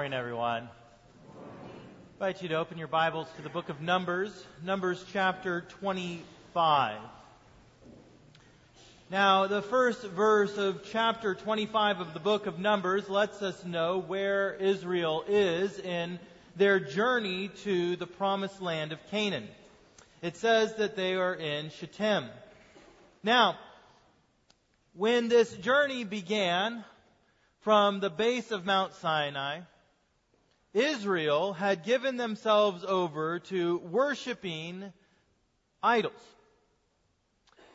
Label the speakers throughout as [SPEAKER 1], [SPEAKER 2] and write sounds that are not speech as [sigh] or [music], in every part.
[SPEAKER 1] morning, everyone. I invite you to open your Bibles to the book of Numbers, Numbers chapter 25. Now, the first verse of chapter 25 of the book of Numbers lets us know where Israel is in their journey to the promised land of Canaan. It says that they are in Shittim. Now, when this journey began from the base of Mount Sinai, Israel had given themselves over to worshiping idols.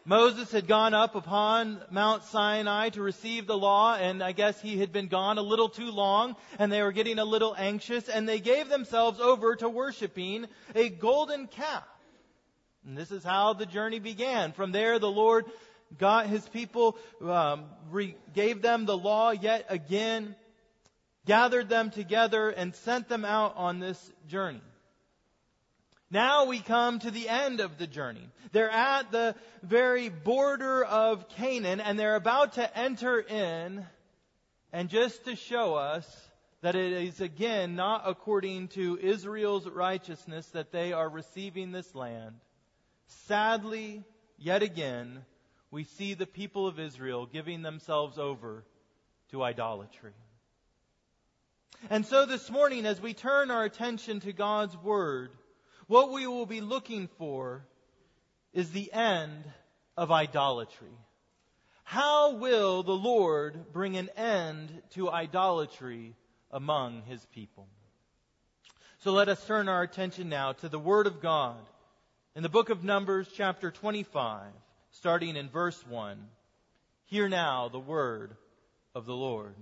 [SPEAKER 1] Moses had gone up upon Mount Sinai to receive the law, and I guess he had been gone a little too long, and they were getting a little anxious, and they gave themselves over to worshiping a golden calf. And this is how the journey began. From there, the Lord got his people, um, re- gave them the law yet again, gathered them together, and sent them out on this journey. Now we come to the end of the journey. They're at the very border of Canaan and they're about to enter in. And just to show us that it is again not according to Israel's righteousness that they are receiving this land, sadly, yet again, we see the people of Israel giving themselves over to idolatry. And so this morning, as we turn our attention to God's Word, what we will be looking for is the end of idolatry. How will the Lord bring an end to idolatry among His people? So let us turn our attention now to the Word of God in the book of Numbers, chapter 25, starting in verse 1. Hear now the Word of the Lord.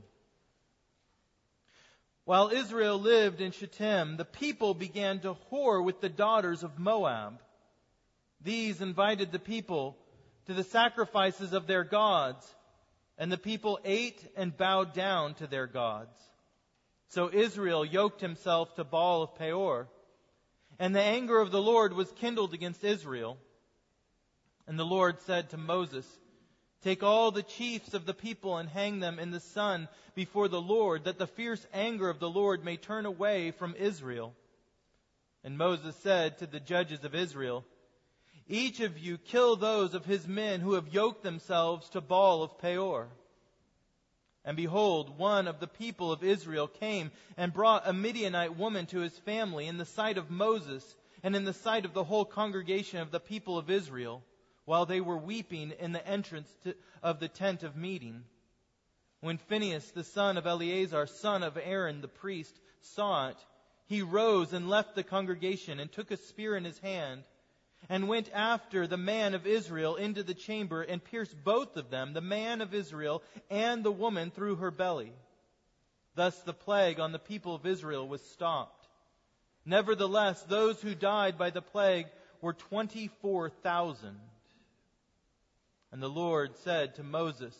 [SPEAKER 1] While Israel lived in Shittim, the people began to whore with the daughters of Moab. These invited the people to the sacrifices of their gods, and the people ate and bowed down to their gods. So Israel yoked himself to Baal of Peor, and the anger of the Lord was kindled against Israel. And the Lord said to Moses, Take all the chiefs of the people and hang them in the sun before the Lord, that the fierce anger of the Lord may turn away from Israel. And Moses said to the judges of Israel, Each of you kill those of his men who have yoked themselves to Baal of Peor. And behold, one of the people of Israel came and brought a Midianite woman to his family in the sight of Moses and in the sight of the whole congregation of the people of Israel while they were weeping in the entrance to, of the tent of meeting. When Phinehas, the son of Eleazar, son of Aaron the priest, saw it, he rose and left the congregation and took a spear in his hand and went after the man of Israel into the chamber and pierced both of them, the man of Israel and the woman, through her belly. Thus the plague on the people of Israel was stopped. Nevertheless, those who died by the plague were 24,000. And the Lord said to Moses,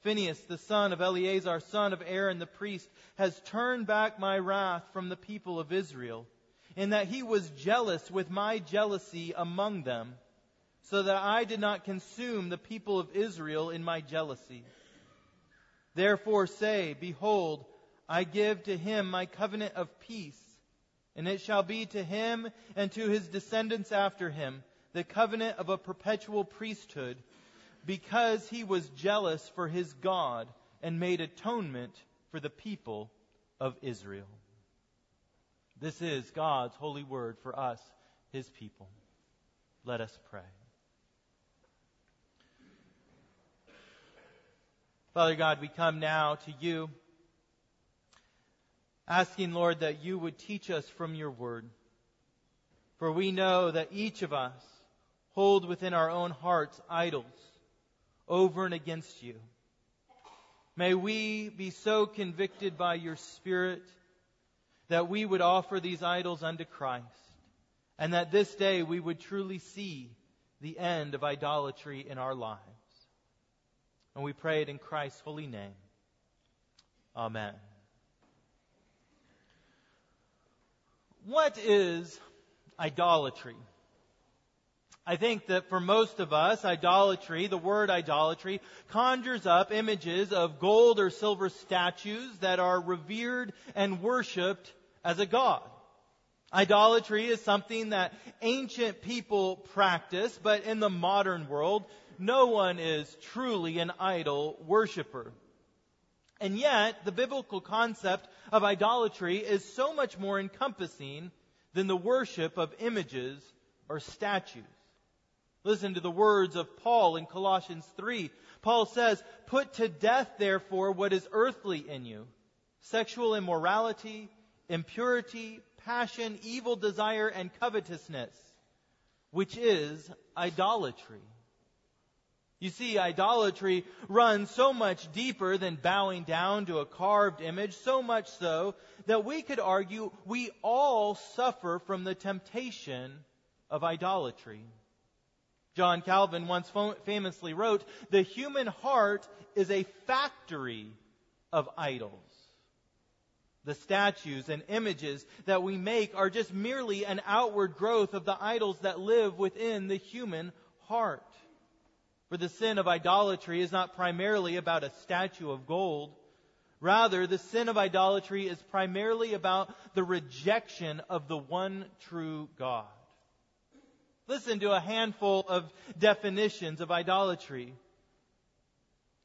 [SPEAKER 1] Phinehas, the son of Eleazar, son of Aaron the priest, has turned back my wrath from the people of Israel, in that he was jealous with my jealousy among them, so that I did not consume the people of Israel in my jealousy. Therefore say, Behold, I give to him my covenant of peace, and it shall be to him and to his descendants after him the covenant of a perpetual priesthood because he was jealous for his God and made atonement for the people of Israel. This is God's holy word for us, his people. Let us pray. Father God, we come now to you, asking, Lord, that you would teach us from your word. For we know that each of us hold within our own hearts idols over and against you. May we be so convicted by your Spirit that we would offer these idols unto Christ, and that this day we would truly see the end of idolatry in our lives. And we pray it in Christ's holy name. Amen. What is idolatry? I think that for most of us, idolatry, the word idolatry, conjures up images of gold or silver statues that are revered and worshiped as a god. Idolatry is something that ancient people practice, but in the modern world, no one is truly an idol worshiper. And yet, the biblical concept of idolatry is so much more encompassing than the worship of images or statues. Listen to the words of Paul in Colossians 3. Paul says, Put to death, therefore, what is earthly in you sexual immorality, impurity, passion, evil desire, and covetousness, which is idolatry. You see, idolatry runs so much deeper than bowing down to a carved image, so much so that we could argue we all suffer from the temptation of idolatry. John Calvin once famously wrote, The human heart is a factory of idols. The statues and images that we make are just merely an outward growth of the idols that live within the human heart. For the sin of idolatry is not primarily about a statue of gold. Rather, the sin of idolatry is primarily about the rejection of the one true God. Listen to a handful of definitions of idolatry.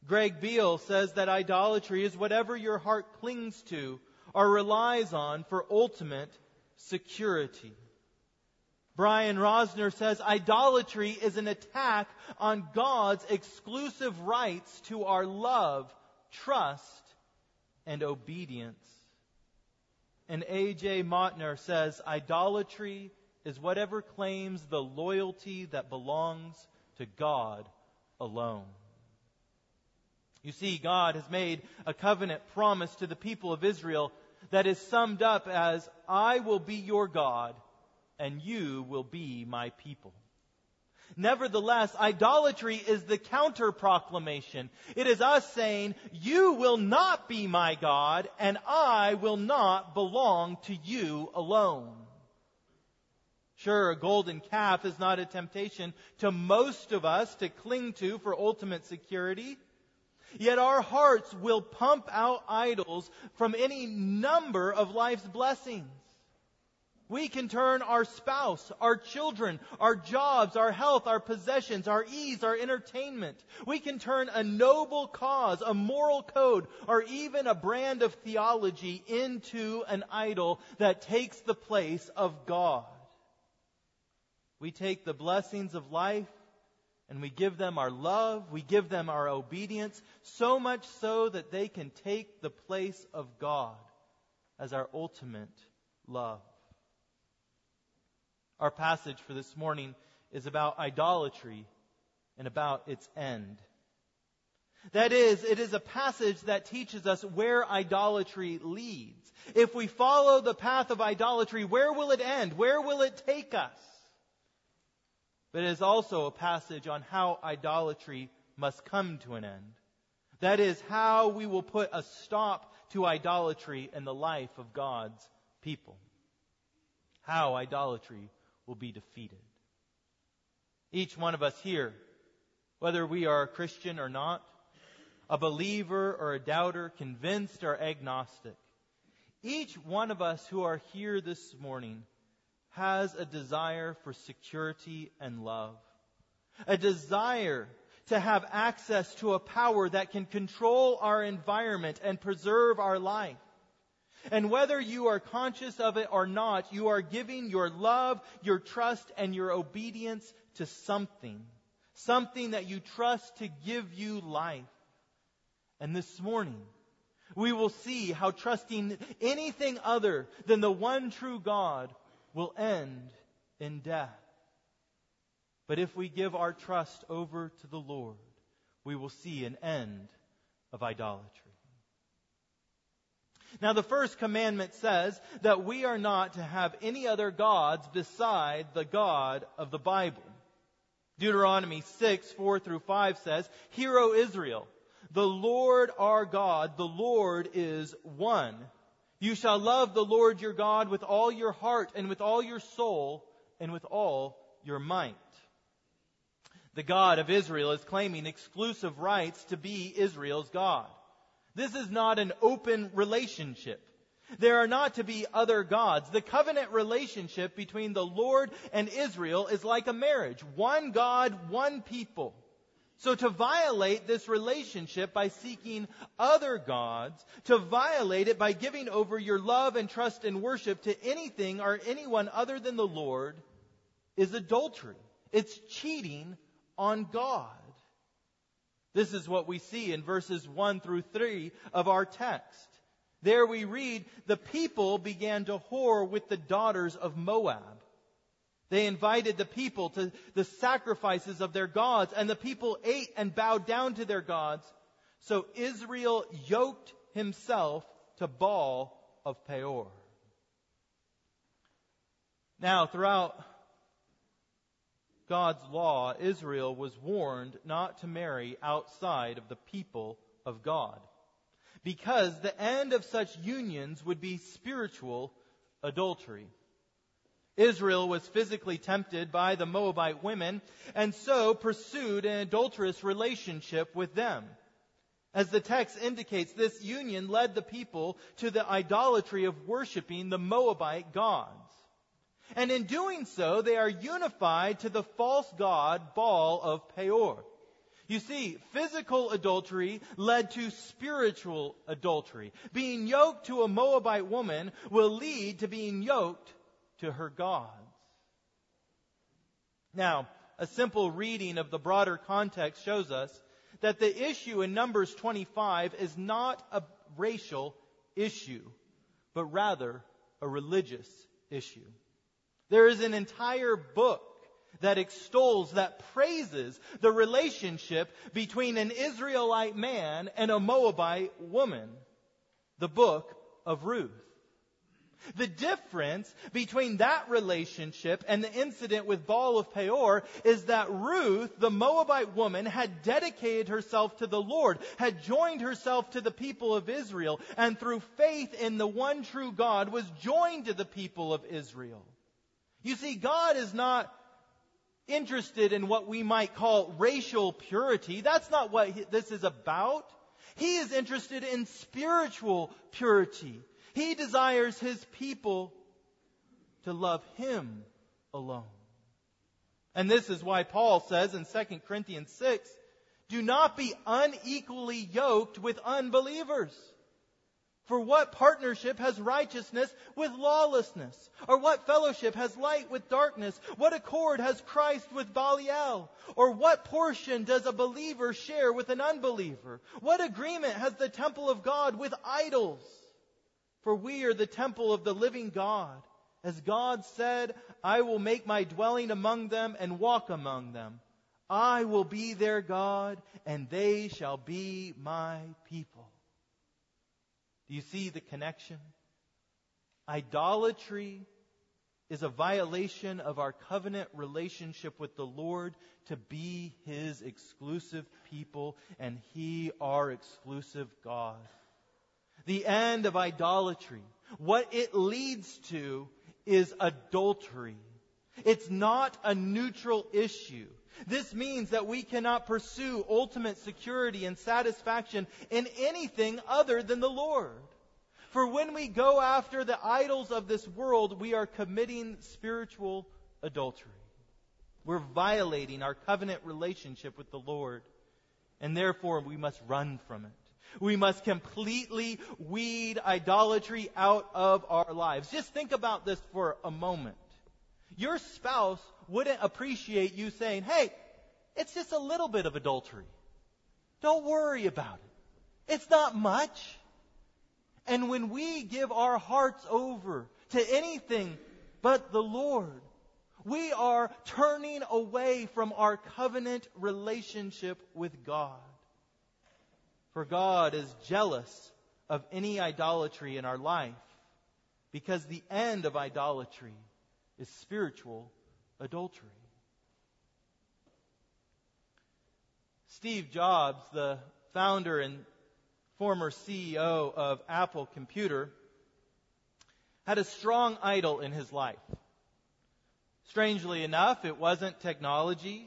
[SPEAKER 1] Greg Beale says that idolatry is whatever your heart clings to or relies on for ultimate security. Brian Rosner says idolatry is an attack on God's exclusive rights to our love, trust, and obedience. And A.J. Motyer says idolatry is whatever claims the loyalty that belongs to God alone. You see, God has made a covenant promise to the people of Israel that is summed up as, I will be your God, and you will be my people. Nevertheless, idolatry is the counter proclamation. It is us saying, You will not be my God, and I will not belong to you alone. Sure, a golden calf is not a temptation to most of us to cling to for ultimate security. Yet our hearts will pump out idols from any number of life's blessings. We can turn our spouse, our children, our jobs, our health, our possessions, our ease, our entertainment. We can turn a noble cause, a moral code, or even a brand of theology into an idol that takes the place of God. We take the blessings of life and we give them our love, we give them our obedience, so much so that they can take the place of God as our ultimate love. Our passage for this morning is about idolatry and about its end. That is, it is a passage that teaches us where idolatry leads. If we follow the path of idolatry, where will it end? Where will it take us? But it is also a passage on how idolatry must come to an end. That is, how we will put a stop to idolatry in the life of God's people. How idolatry will be defeated. Each one of us here, whether we are a Christian or not, a believer or a doubter, convinced or agnostic, each one of us who are here this morning has a desire for security and love. A desire to have access to a power that can control our environment and preserve our life. And whether you are conscious of it or not, you are giving your love, your trust, and your obedience to something. Something that you trust to give you life. And this morning, we will see how trusting anything other than the one true God will end in death. But if we give our trust over to the Lord, we will see an end of idolatry. Now, the first commandment says that we are not to have any other gods beside the God of the Bible. Deuteronomy 6, 4 through 5 says, Hear, O Israel, the Lord our God, the Lord is one. You shall love the Lord your God with all your heart and with all your soul and with all your might. The God of Israel is claiming exclusive rights to be Israel's God. This is not an open relationship. There are not to be other gods. The covenant relationship between the Lord and Israel is like a marriage. One God, one people. So to violate this relationship by seeking other gods, to violate it by giving over your love and trust and worship to anything or anyone other than the Lord is adultery. It's cheating on God. This is what we see in verses 1 through 3 of our text. There we read, the people began to whore with the daughters of Moab. They invited the people to the sacrifices of their gods, and the people ate and bowed down to their gods. So Israel yoked himself to Baal of Peor. Now, throughout God's law, Israel was warned not to marry outside of the people of God because the end of such unions would be spiritual adultery. Israel was physically tempted by the Moabite women and so pursued an adulterous relationship with them. As the text indicates, this union led the people to the idolatry of worshiping the Moabite gods. And in doing so, they are unified to the false god Baal of Peor. You see, physical adultery led to spiritual adultery. Being yoked to a Moabite woman will lead to being yoked to her gods. Now, a simple reading of the broader context shows us that the issue in Numbers 25 is not a racial issue, but rather a religious issue. There is an entire book that extols, that praises the relationship between an Israelite man and a Moabite woman. The book of Ruth. The difference between that relationship and the incident with Baal of Peor is that Ruth, the Moabite woman, had dedicated herself to the Lord, had joined herself to the people of Israel, and through faith in the one true God was joined to the people of Israel. You see, God is not interested in what we might call racial purity. That's not what this is about. He is interested in spiritual purity. He desires his people to love him alone. And this is why Paul says in 2 Corinthians 6, do not be unequally yoked with unbelievers. For what partnership has righteousness with lawlessness? Or what fellowship has light with darkness? What accord has Christ with Belial? Or what portion does a believer share with an unbeliever? What agreement has the temple of God with idols? For we are the temple of the living God. As God said, I will make my dwelling among them and walk among them. I will be their God, and they shall be my people. Do you see the connection? Idolatry is a violation of our covenant relationship with the Lord to be His exclusive people and He our exclusive God. The end of idolatry, what it leads to is adultery. It's not a neutral issue. This means that we cannot pursue ultimate security and satisfaction in anything other than the Lord. For when we go after the idols of this world, we are committing spiritual adultery. We're violating our covenant relationship with the Lord, and therefore we must run from it. We must completely weed idolatry out of our lives. Just think about this for a moment. Your spouse wouldn't appreciate you saying, hey, it's just a little bit of adultery. Don't worry about it. It's not much. And when we give our hearts over to anything but the Lord, we are turning away from our covenant relationship with God. For God is jealous of any idolatry in our life because the end of idolatry is spiritual adultery. Steve Jobs, the founder and former CEO of Apple Computer, had a strong idol in his life. Strangely enough, it wasn't technology,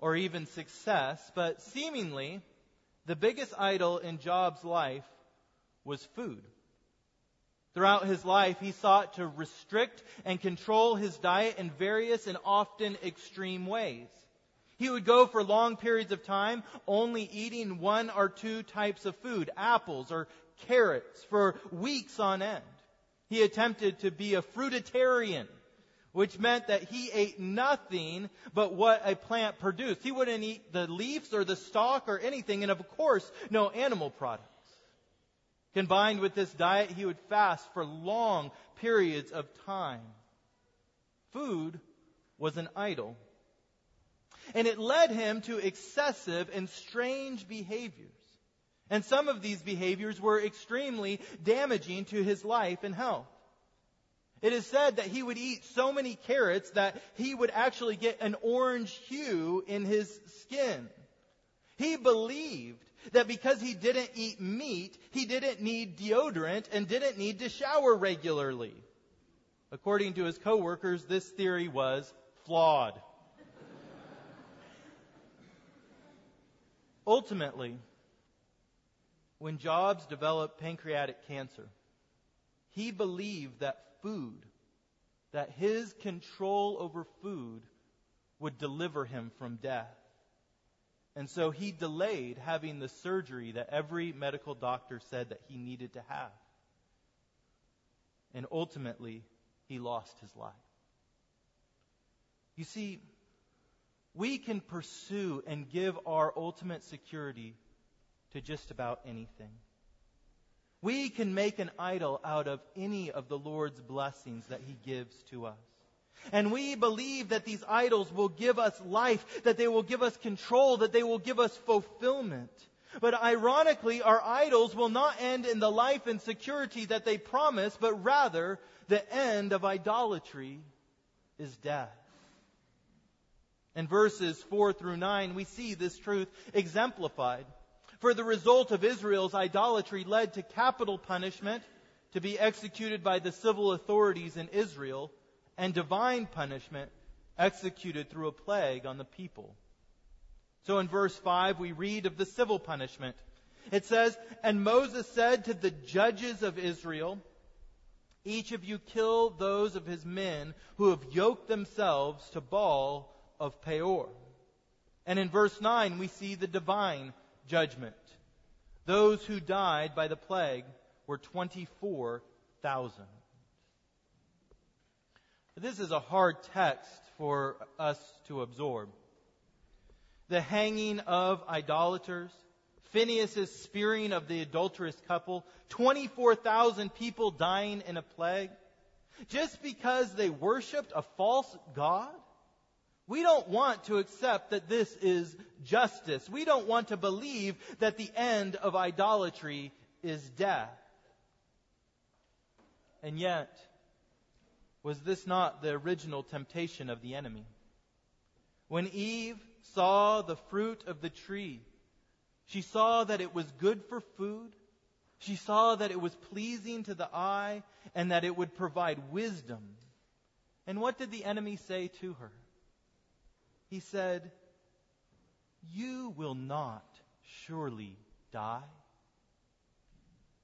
[SPEAKER 1] or even success, but seemingly the biggest idol in Jobs' life was food. Throughout his life, he sought to restrict and control his diet in various and often extreme ways. He would go for long periods of time only eating one or two types of food, apples or carrots, for weeks on end. He attempted to be a fruitarian, which meant that he ate nothing but what a plant produced. He wouldn't eat the leaves or the stalk or anything, and of course, no animal products. Combined with this diet, he would fast for long periods of time. Food was an idol and it led him to excessive and strange behaviors. And some of these behaviors were extremely damaging to his life and health. It is said that he would eat so many carrots that he would actually get an orange hue in his skin. He believed that because he didn't eat meat, he didn't need deodorant and didn't need to shower regularly. According to his coworkers, this theory was flawed. [laughs] Ultimately, when Jobs developed pancreatic cancer, he believed that food, that his control over food would deliver him from death. And so he delayed having the surgery that every medical doctor said that he needed to have. And ultimately, he lost his life. You see, we can pursue and give our ultimate security to just about anything. We can make an idol out of any of the Lord's blessings that He gives to us. And we believe that these idols will give us life, that they will give us control, that they will give us fulfillment. But ironically, our idols will not end in the life and security that they promise, but rather the end of idolatry is death. In verses 4 through 9, we see this truth exemplified. For the result of Israel's idolatry led to capital punishment to be executed by the civil authorities in Israel and divine punishment executed through a plague on the people. So in verse 5, we read of the civil punishment. It says, And Moses said to the judges of Israel, Each of you kill those of his men who have yoked themselves to Baal of Peor. And in verse 9, we see the divine judgment. Those who died by the plague were 24,000. This is a hard text for us to absorb. The hanging of idolaters, Phinehas' spearing of the adulterous couple, 24,000 people dying in a plague, just because they worshiped a false God? We don't want to accept that this is justice. We don't want to believe that the end of idolatry is death. And yet, was this not the original temptation of the enemy? When Eve saw the fruit of the tree, she saw that it was good for food. She saw that it was pleasing to the eye and that it would provide wisdom. And what did the enemy say to her? He said, You will not surely die.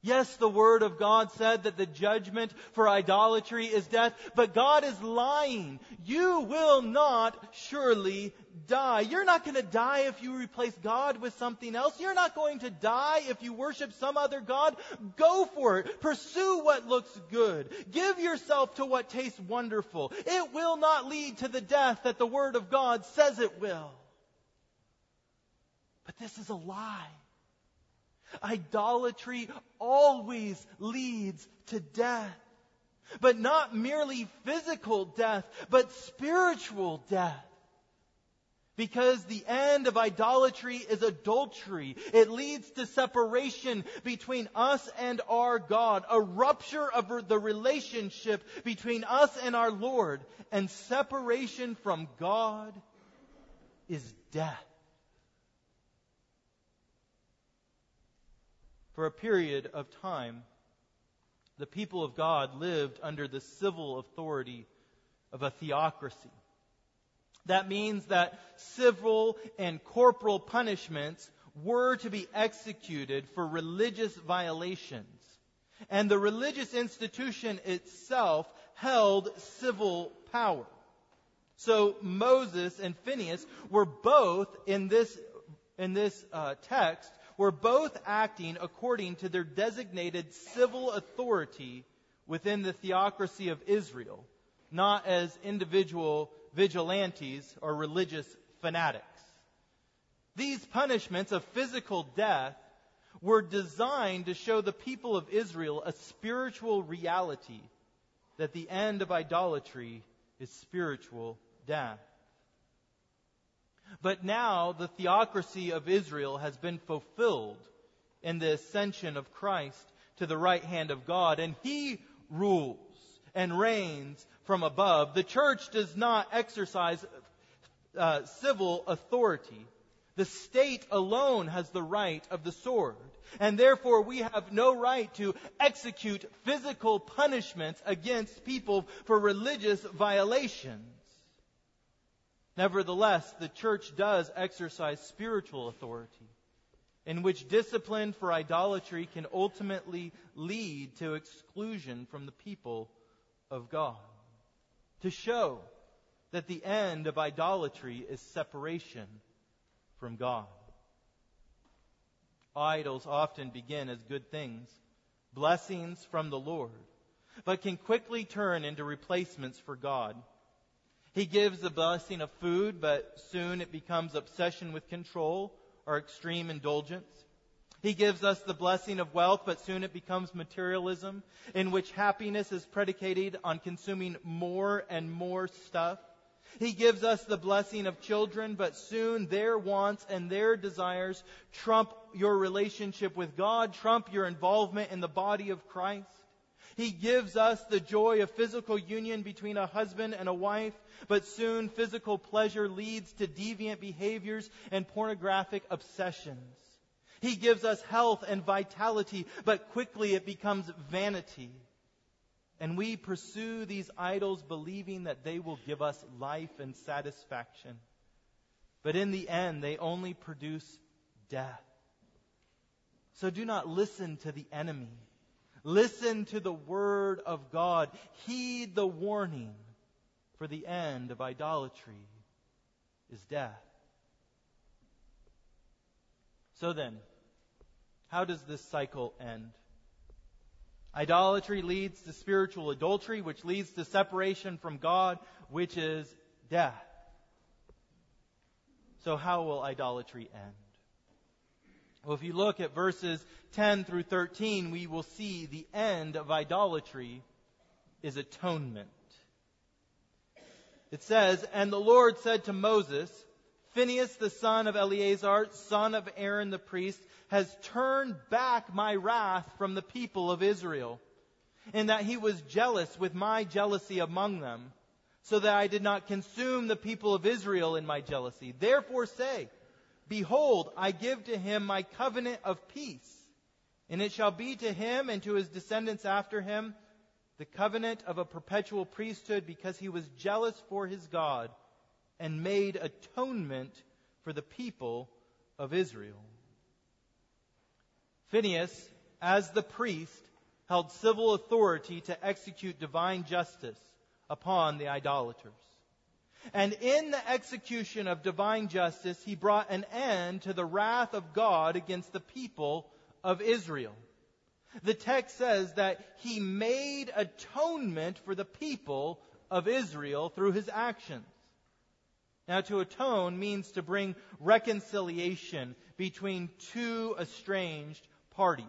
[SPEAKER 1] Yes, the Word of God said that the judgment for idolatry is death, but God is lying. You will not surely die. You're not going to die if you replace God with something else. You're not going to die if you worship some other God. Go for it. Pursue what looks good. Give yourself to what tastes wonderful. It will not lead to the death that the Word of God says it will. But this is a lie. Idolatry always leads to death. But not merely physical death, but spiritual death. Because the end of idolatry is adultery. It leads to separation between us and our God, a rupture of the relationship between us and our Lord, and separation from God is death. For a period of time, the people of God lived under the civil authority of a theocracy. That means that civil and corporal punishments were to be executed for religious violations. And the religious institution itself held civil power. So Moses and Phinehas were both in this in this uh, text were both acting according to their designated civil authority within the theocracy of Israel, not as individual vigilantes or religious fanatics. These punishments of physical death were designed to show the people of Israel a spiritual reality that the end of idolatry is spiritual death. But now the theocracy of Israel has been fulfilled in the ascension of Christ to the right hand of God, and He rules and reigns from above. The church does not exercise uh, civil authority. The state alone has the right of the sword. And therefore, we have no right to execute physical punishments against people for religious violations. Nevertheless, the church does exercise spiritual authority, in which discipline for idolatry can ultimately lead to exclusion from the people of God. To show that the end of idolatry is separation from God. Idols often begin as good things, blessings from the Lord, but can quickly turn into replacements for God. He gives the blessing of food, but soon it becomes obsession with control or extreme indulgence. He gives us the blessing of wealth, but soon it becomes materialism, in which happiness is predicated on consuming more and more stuff. He gives us the blessing of children, but soon their wants and their desires trump your relationship with God, trump your involvement in the body of Christ. He gives us the joy of physical union between a husband and a wife, but soon physical pleasure leads to deviant behaviors and pornographic obsessions. He gives us health and vitality, but quickly it becomes vanity. And we pursue these idols believing that they will give us life and satisfaction. But in the end, they only produce death. So do not listen to the enemy. Listen to the word of God. Heed the warning, for the end of idolatry is death. So then, how does this cycle end? Idolatry leads to spiritual adultery, which leads to separation from God, which is death. So, how will idolatry end? Well, if you look at verses 10 through 13, we will see the end of idolatry is atonement. It says, And the Lord said to Moses, Phinehas the son of Eleazar, son of Aaron the priest, has turned back my wrath from the people of Israel, in that he was jealous with my jealousy among them, so that I did not consume the people of Israel in my jealousy. Therefore say, Behold, I give to him my covenant of peace. And it shall be to him and to his descendants after him the covenant of a perpetual priesthood because he was jealous for his God and made atonement for the people of Israel. Phinehas, as the priest, held civil authority to execute divine justice upon the idolaters. And in the execution of divine justice, he brought an end to the wrath of God against the people of Israel. The text says that he made atonement for the people of Israel through his actions. Now, to atone means to bring reconciliation between two estranged parties.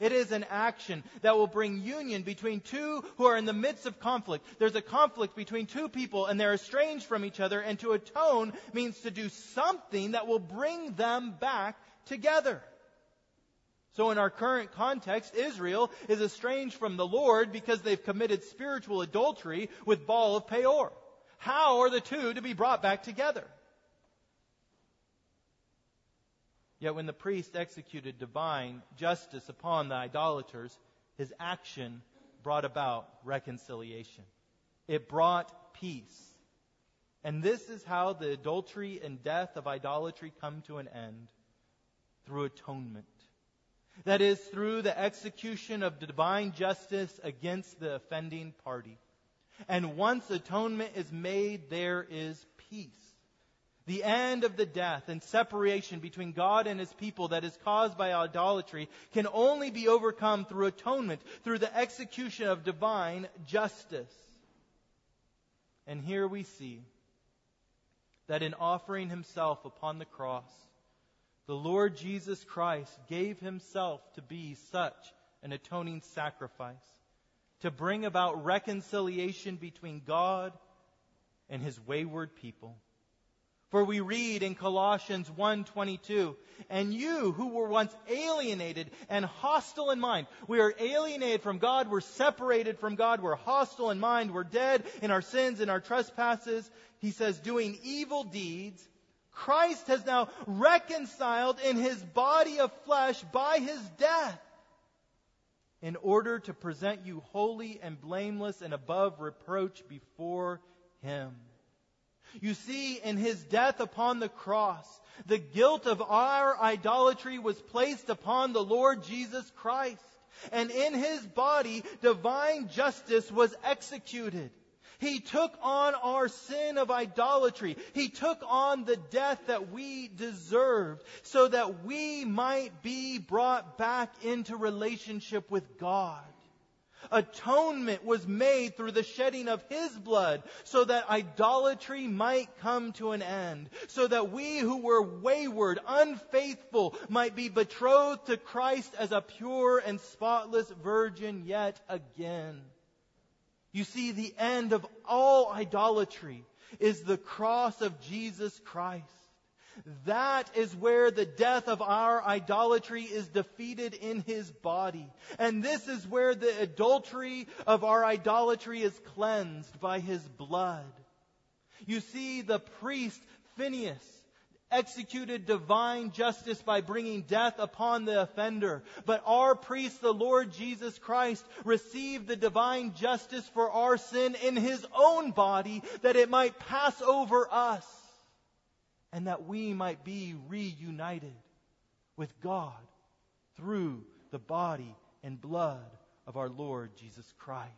[SPEAKER 1] It is an action that will bring union between two who are in the midst of conflict. There's a conflict between two people and they're estranged from each other, and to atone means to do something that will bring them back together. So in our current context, Israel is estranged from the Lord because they've committed spiritual adultery with Baal of Peor. How are the two to be brought back together? Yet when the priest executed divine justice upon the idolaters, his action brought about reconciliation. It brought peace. And this is how the adultery and death of idolatry come to an end through atonement. That is, through the execution of divine justice against the offending party. And once atonement is made, there is peace. The end of the death and separation between God and his people that is caused by idolatry can only be overcome through atonement, through the execution of divine justice. And here we see that in offering himself upon the cross, the Lord Jesus Christ gave himself to be such an atoning sacrifice, to bring about reconciliation between God and his wayward people. For we read in Colossians 1:22, and you who were once alienated and hostile in mind, we are alienated from God, we're separated from God, we're hostile in mind, we're dead in our sins and our trespasses. He says doing evil deeds, Christ has now reconciled in his body of flesh by his death in order to present you holy and blameless and above reproach before him. You see, in his death upon the cross, the guilt of our idolatry was placed upon the Lord Jesus Christ. And in his body, divine justice was executed. He took on our sin of idolatry. He took on the death that we deserved so that we might be brought back into relationship with God. Atonement was made through the shedding of His blood so that idolatry might come to an end, so that we who were wayward, unfaithful, might be betrothed to Christ as a pure and spotless virgin yet again. You see, the end of all idolatry is the cross of Jesus Christ. That is where the death of our idolatry is defeated in his body. And this is where the adultery of our idolatry is cleansed by his blood. You see, the priest Phinehas executed divine justice by bringing death upon the offender. But our priest, the Lord Jesus Christ, received the divine justice for our sin in his own body that it might pass over us and that we might be reunited with God through the body and blood of our Lord Jesus Christ.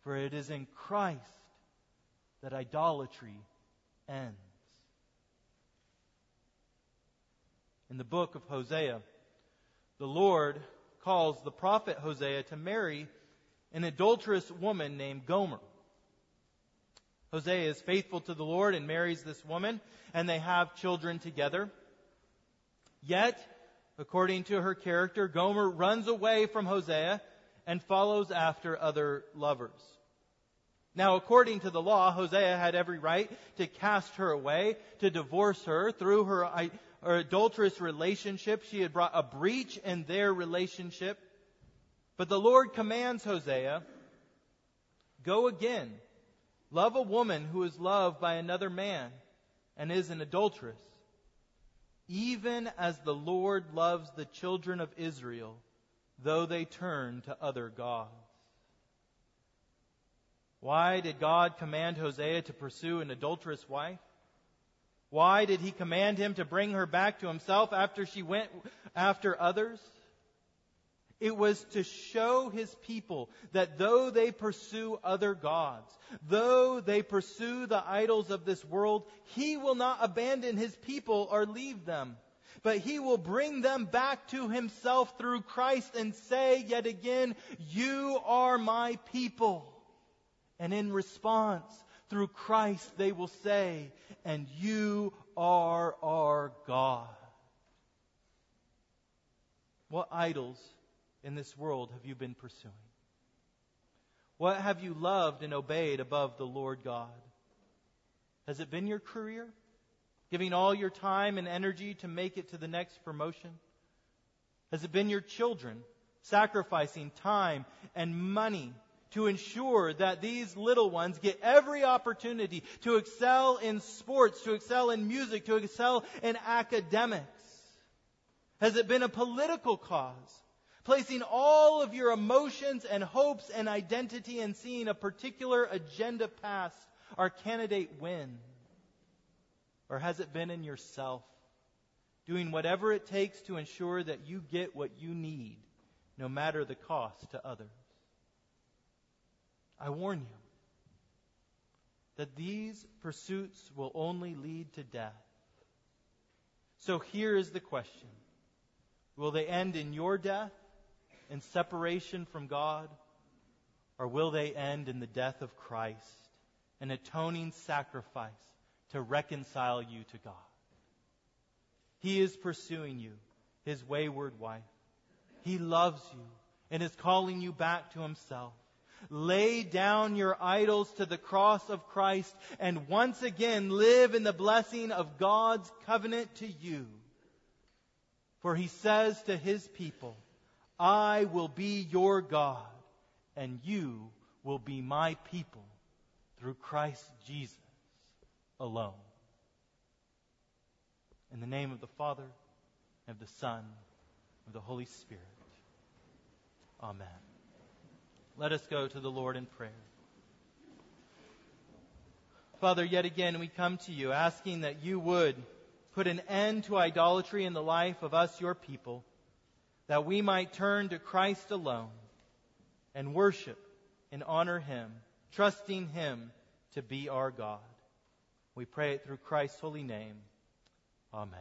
[SPEAKER 1] For it is in Christ that idolatry ends. In the book of Hosea, the Lord calls the prophet Hosea to marry an adulterous woman named Gomer. Hosea is faithful to the Lord and marries this woman, and they have children together. Yet, according to her character, Gomer runs away from Hosea and follows after other lovers. Now, according to the law, Hosea had every right to cast her away, to divorce her through her, uh, her adulterous relationship. She had brought a breach in their relationship. But the Lord commands Hosea, go again Love a woman who is loved by another man and is an adulteress, even as the Lord loves the children of Israel, though they turn to other gods. Why did God command Hosea to pursue an adulterous wife? Why did he command him to bring her back to himself after she went after others? It was to show his people that though they pursue other gods, though they pursue the idols of this world, he will not abandon his people or leave them. But he will bring them back to himself through Christ and say yet again, You are my people. And in response, through Christ, they will say, And you are our God. What idols in this world have you been pursuing? What have you loved and obeyed above the Lord God? Has it been your career? Giving all your time and energy to make it to the next promotion? Has it been your children? Sacrificing time and money to ensure that these little ones get every opportunity to excel in sports, to excel in music, to excel in academics? Has it been a political cause? Placing all of your emotions and hopes and identity and seeing a particular agenda passed our candidate win? Or has it been in yourself, doing whatever it takes to ensure that you get what you need, no matter the cost to others? I warn you that these pursuits will only lead to death. So here is the question Will they end in your death, in separation from God? Or will they end in the death of Christ, an atoning sacrifice to reconcile you to God? He is pursuing you, his wayward wife. He loves you and is calling you back to himself. Lay down your idols to the cross of Christ and once again live in the blessing of God's covenant to you. For he says to his people, I will be your God and you will be my people through Christ Jesus alone. In the name of the Father, and of the Son, and of the Holy Spirit. Amen. Let us go to the Lord in prayer. Father, yet again we come to you asking that you would put an end to idolatry in the life of us, your people, that we might turn to Christ alone and worship and honor him, trusting him to be our God. We pray it through Christ's holy name. Amen.